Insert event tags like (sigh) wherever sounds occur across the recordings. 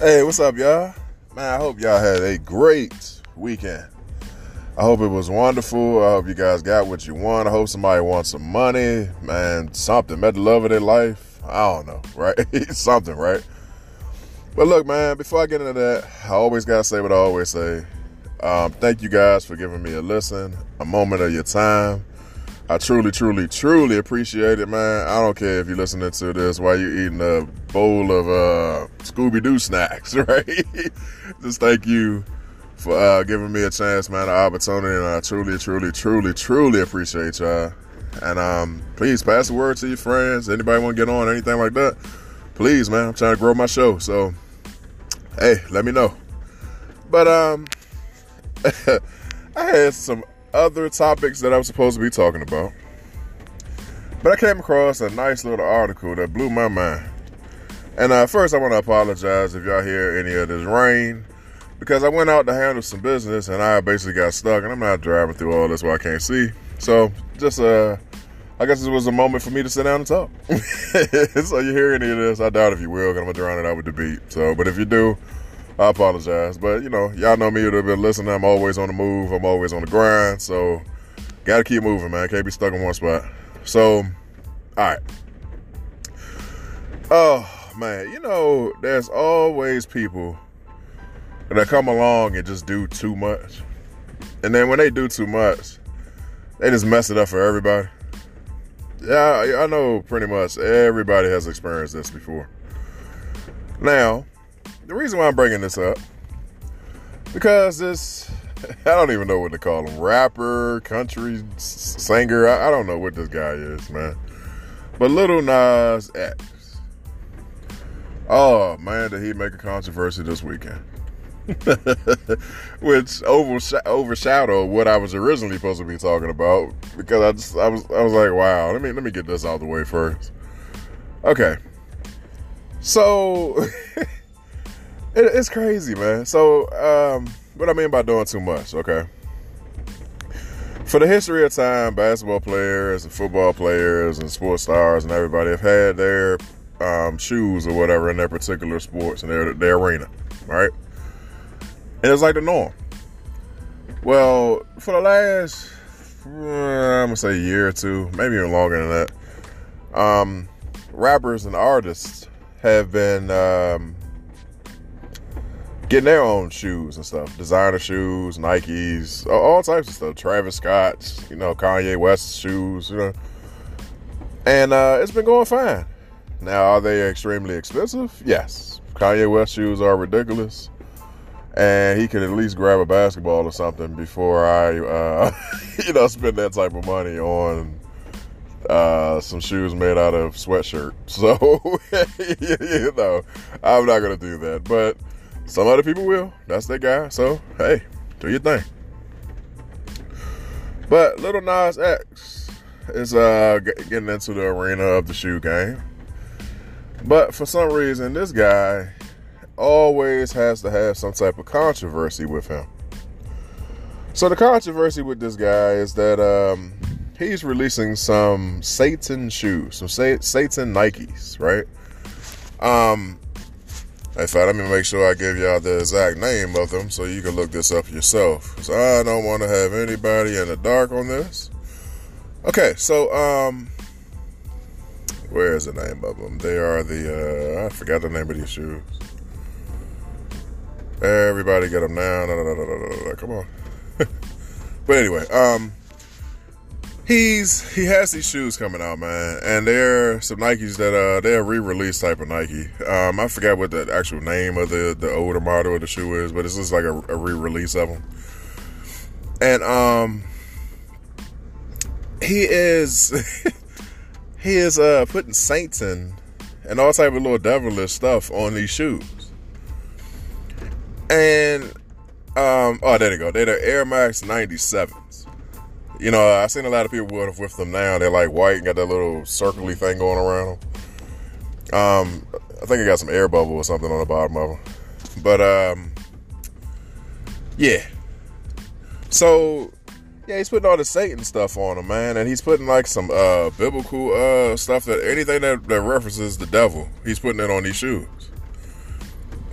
Hey, what's up, y'all? Man, I hope y'all had a great weekend. I hope it was wonderful. I hope you guys got what you want. I hope somebody wants some money, man, something, met the love of their life. I don't know, (laughs) right? something, right? But look, man, before I get into that, I always got to say what I always say. Um, thank you guys for giving me a listen, a moment of your time. I truly, truly, truly appreciate it, man. I don't care if you're listening to this while you're eating a bowl of uh, Scooby Doo snacks, (laughs) right? Just thank you for uh, giving me a chance, man, an opportunity, and I truly, truly, truly, truly appreciate y'all. And um, please pass the word to your friends. Anybody want to get on, anything like that? Please, man. I'm trying to grow my show, so hey, let me know. But um, (laughs) I had some other topics that I was supposed to be talking about. But I came across a nice little article that blew my mind. And uh, first, I want to apologize if y'all hear any of this rain because I went out to handle some business and I basically got stuck, and I'm not driving through all this while I can't see. So, just uh, I guess it was a moment for me to sit down and talk. (laughs) so, you hear any of this? I doubt if you will, because I'm gonna drown it out with the beat. So, but if you do, I apologize. But you know, y'all know me that have been listening. I'm always on the move. I'm always on the grind. So gotta keep moving, man. Can't be stuck in one spot. So, all right. Oh man, you know, there's always people that come along and just do too much. And then when they do too much, they just mess it up for everybody. Yeah, I know pretty much everybody has experienced this before. Now, the reason why I'm bringing this up because this (laughs) I don't even know what to call him rapper, country singer. I, I don't know what this guy is, man. But Lil Nas X. Oh man, did he make a controversy this weekend? (laughs) Which overshadowed what I was originally supposed to be talking about because I just I was I was like, wow, let me let me get this out of the way first. Okay. So (laughs) It, it's crazy, man. So, um, what I mean by doing too much, okay? For the history of time, basketball players and football players and sports stars and everybody have had their um, shoes or whatever in their particular sports and their their arena, right? And it's like the norm. Well, for the last, uh, I'm gonna say a year or two, maybe even longer than that, um, rappers and artists have been um, getting their own shoes and stuff, designer shoes, Nikes, all types of stuff. Travis Scott's, you know, Kanye West's shoes, you know, and uh, it's been going fine. Now, are they extremely expensive? Yes. Kanye West shoes are ridiculous, and he could at least grab a basketball or something before I, uh, (laughs) you know, spend that type of money on uh, some shoes made out of sweatshirt. (laughs) So, (laughs) you know, I'm not gonna do that, but some other people will. That's their guy. So, hey, do your thing. But Little Nas X is uh, getting into the arena of the shoe game. But for some reason, this guy always has to have some type of controversy with him. So the controversy with this guy is that um, he's releasing some Satan shoes, some Satan Nikes, right? Um, in fact, let me make sure I give y'all the exact name of them so you can look this up yourself. So I don't want to have anybody in the dark on this. Okay, so um, where is the name of them? They are the uh, I forgot the name of these shoes. Everybody get them now. No, no, no, no, no, no, come on. (laughs) but anyway, um, he's he has these shoes coming out, man, and they're some Nikes that uh they're re-release type of Nike. Um, I forgot what the actual name of the the older model of the shoe is, but it's just like a, a re-release of them. And um, he is (laughs) he is uh putting Satan and all type of little devilish stuff on these shoes. And um, oh, there they go. They're the Air Max 97s you know, I've seen a lot of people with, with them now. They're like white and got that little circly thing going around them. Um, I think it got some air bubble or something on the bottom of them. But um, yeah. So yeah, he's putting all the Satan stuff on them, man, and he's putting like some uh biblical uh stuff that anything that, that references the devil, he's putting it on these shoes.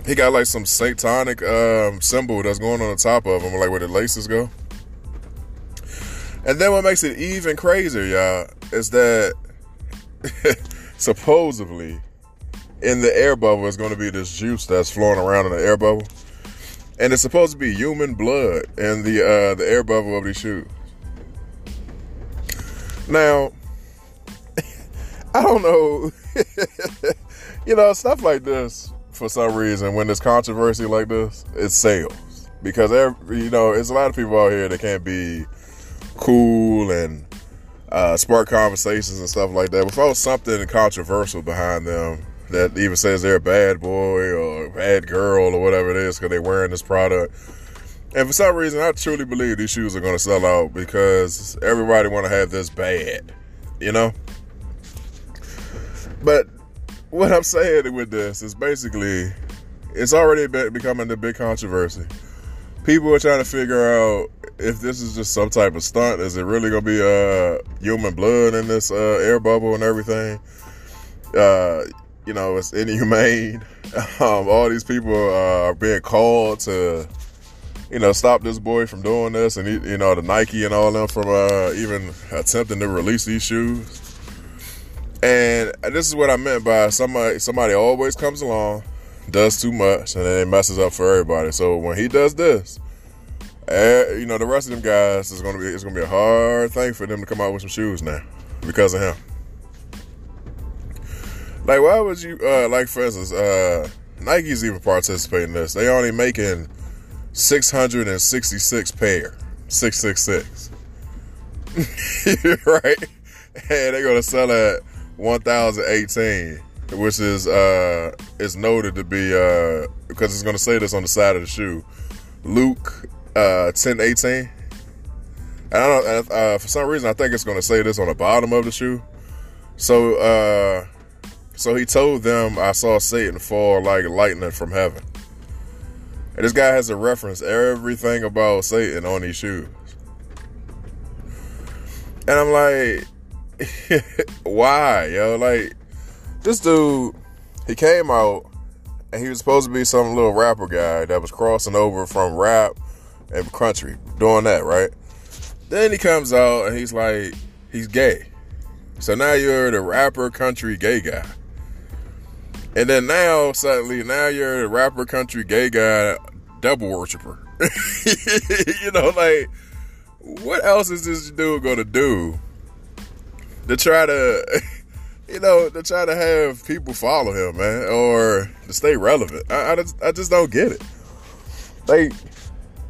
he got like some satanic um, symbol that's going on the top of them, like where the laces go. And then what makes it even crazier, y'all, is that (laughs) supposedly in the air bubble is going to be this juice that's flowing around in the air bubble, and it's supposed to be human blood in the uh, the air bubble of these shoes. Now, (laughs) I don't know, (laughs) you know, stuff like this for some reason when there's controversy like this, it sells. Because every, you know, it's a lot of people out here that can't be cool and uh, spark conversations and stuff like that. Without something controversial behind them that even says they're a bad boy or bad girl or whatever it is because they're wearing this product. And for some reason, I truly believe these shoes are going to sell out because everybody want to have this bad, you know. But what I'm saying with this is basically, it's already becoming the big controversy. People are trying to figure out if this is just some type of stunt. Is it really gonna be uh, human blood in this uh, air bubble and everything? Uh, you know, it's inhumane. (laughs) Um, all these people uh, are being called to, you know, stop this boy from doing this, and you know, the Nike and all them from uh, even attempting to release these shoes. And this is what I meant by somebody. Somebody always comes along, does too much, and then it messes up for everybody. So when he does this, uh, you know, the rest of them guys is gonna be it's gonna be a hard thing for them to come out with some shoes now because of him. Like, why would you, uh, like, for instance, uh, Nike's even participating in this. They only making 666 pair, 666. (laughs) right? And they're to sell at 1,018, which is, uh, is noted to be, uh, because it's to say this on the side of the shoe. Luke, uh, 1018. And I don't, uh, for some reason, I think it's going to say this on the bottom of the shoe. So, uh, so he told them, I saw Satan fall like lightning from heaven. And this guy has to reference everything about Satan on these shoes. And I'm like, (laughs) why, yo? Like, this dude, he came out and he was supposed to be some little rapper guy that was crossing over from rap and country, doing that, right? Then he comes out and he's like, he's gay. So now you're the rapper country gay guy. And then now, suddenly, now you're a rapper, country, gay guy, devil worshiper. (laughs) you know, like, what else is this dude gonna do to try to, (laughs) you know, to try to have people follow him, man, or to stay relevant? I, I, just, I just don't get it. Like,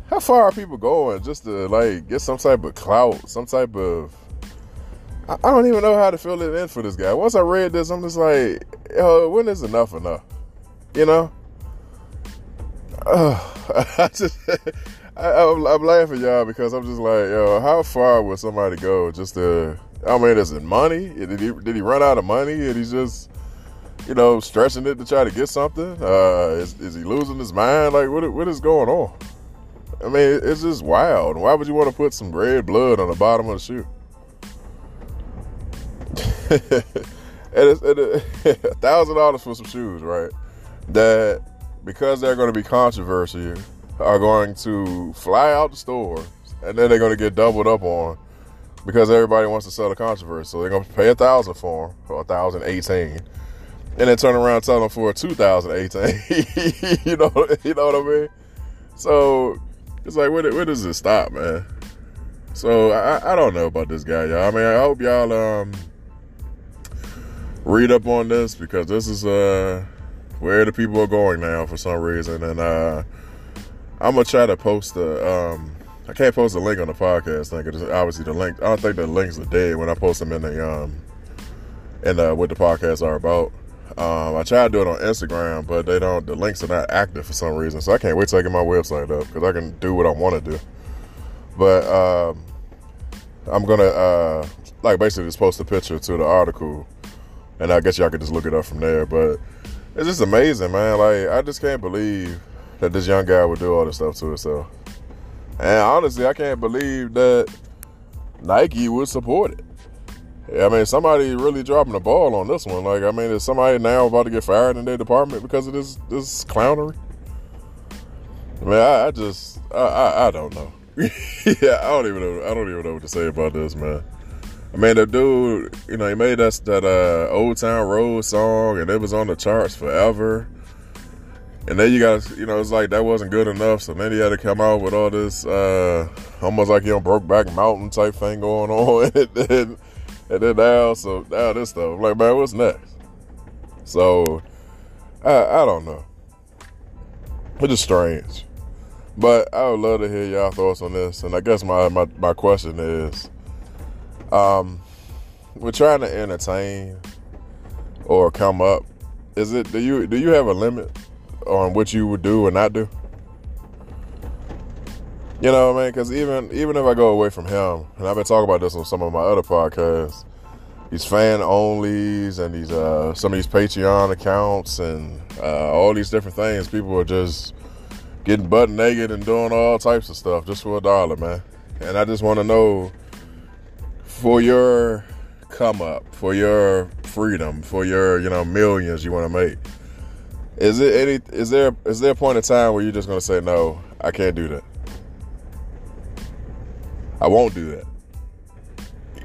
how far are people going just to like get some type of clout, some type of I, don't even know how to fill it in for this guy. Once I read this, I'm just like, when is enough enough? You know? Uh, (sighs) I just, (laughs) I, am laughing, y'all, because I'm just like, yo, how far would somebody go just to, I mean, is it money? Did he, did he run out of money and he's just, you know, stretching it to try to get something? Uh, is, is he losing his mind? Like, what, what is going on? I mean, it's just wild. Why would you want to put some red blood on the bottom of the shoe? (laughs) and it's (laughs) a thousand dollars for some shoes, right? That because they're going to be controversy, are going to fly out the store, and then they're going to get doubled up on because everybody wants to sell the controversy. So they're going to pay a thousand for them, a thousand eighteen, and then turn around and sell them for two thousand eighteen. (laughs) you know, you know what I mean? So it's like, where, where does it stop, man? So I, I don't know about this guy, y'all. I mean, I hope y'all um read up on this because this is uh where the people are going now for some reason, and uh, I'm gonna try to post the um I can't post a link on the podcast thing because obviously the link I don't think the links are dead when I post them in the um in uh, what the podcasts are about. Um, I tried to do it on Instagram, but they don't. The links are not active for some reason, so I can't wait I get my website up because I can do what I want to do. But um, I'm gonna uh, like basically just post a picture to the article and I guess y'all could just look it up from there. But it's just amazing, man. Like I just can't believe that this young guy would do all this stuff to himself. And honestly, I can't believe that Nike would support it. I mean, somebody really dropping the ball on this one. Like, I mean, is somebody now about to get fired in their department because of this this clownery? I mean, I, I just, I, I, I, don't know. (laughs) yeah, I don't even know. I don't even know what to say about this, man. I mean, the dude, you know, he made us that uh, Old Town Road song, and it was on the charts forever. And then you got, you know, it's like that wasn't good enough. So then he had to come out with all this, uh, almost like you know, Brokeback Mountain type thing going on, (laughs) and then, and then now, so now this stuff. I'm like, man, what's next? So, I, I don't know. It's just strange. But I would love to hear y'all thoughts on this. And I guess my, my, my question is um, we're trying to entertain or come up. Is it do you do you have a limit on what you would do or not do? You know what I mean? Because even even if I go away from him, and I've been talking about this on some of my other podcasts, these fan onlys and these uh, some of these Patreon accounts and uh, all these different things. People are just getting butt naked and doing all types of stuff just for a dollar, man. And I just want to know for your come up, for your freedom, for your you know millions you want to make. Is it any? Is there is there a point in time where you're just gonna say no? I can't do that. I won't do that.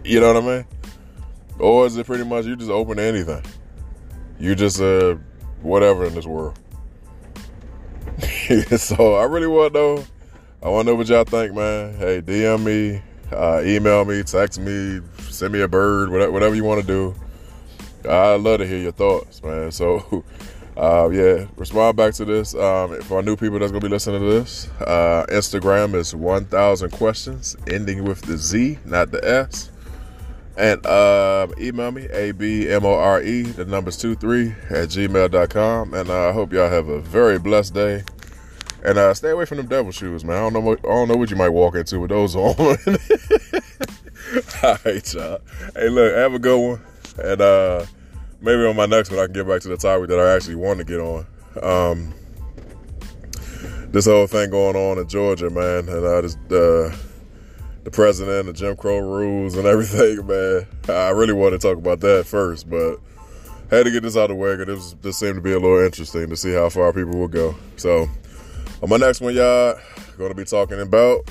You know what I mean? Or is it pretty much you just open to anything? You just uh whatever in this world. (laughs) so I really want to know. I want to know what y'all think, man. Hey, DM me, uh, email me, text me, send me a bird, whatever, whatever you want to do. I'd love to hear your thoughts, man. So, (laughs) uh, yeah, respond back to this. Um, for new people that's gonna be listening to this, uh, Instagram is 1,000 questions, ending with the Z, not the S. And uh, email me, A-B-M-O-R-E, the number's 23 at gmail.com. And uh, I hope y'all have a very blessed day. And uh, stay away from them devil shoes, man. I don't know what I don't know what you might walk into with those (laughs) on. (laughs) All right, y'all. Hey, look, have a good one. And uh, maybe on my next one I can get back to the topic that I actually want to get on. Um, this whole thing going on in Georgia, man, and I just uh, the president, the Jim Crow rules, and (laughs) everything, man. I really want to talk about that first, but had to get this out of the way because this, this seemed to be a little interesting to see how far people will go. So, on my next one, y'all, going to be talking about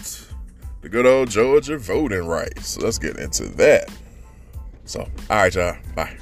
the good old Georgia voting rights. So let's get into that. So, all right, y'all. Bye.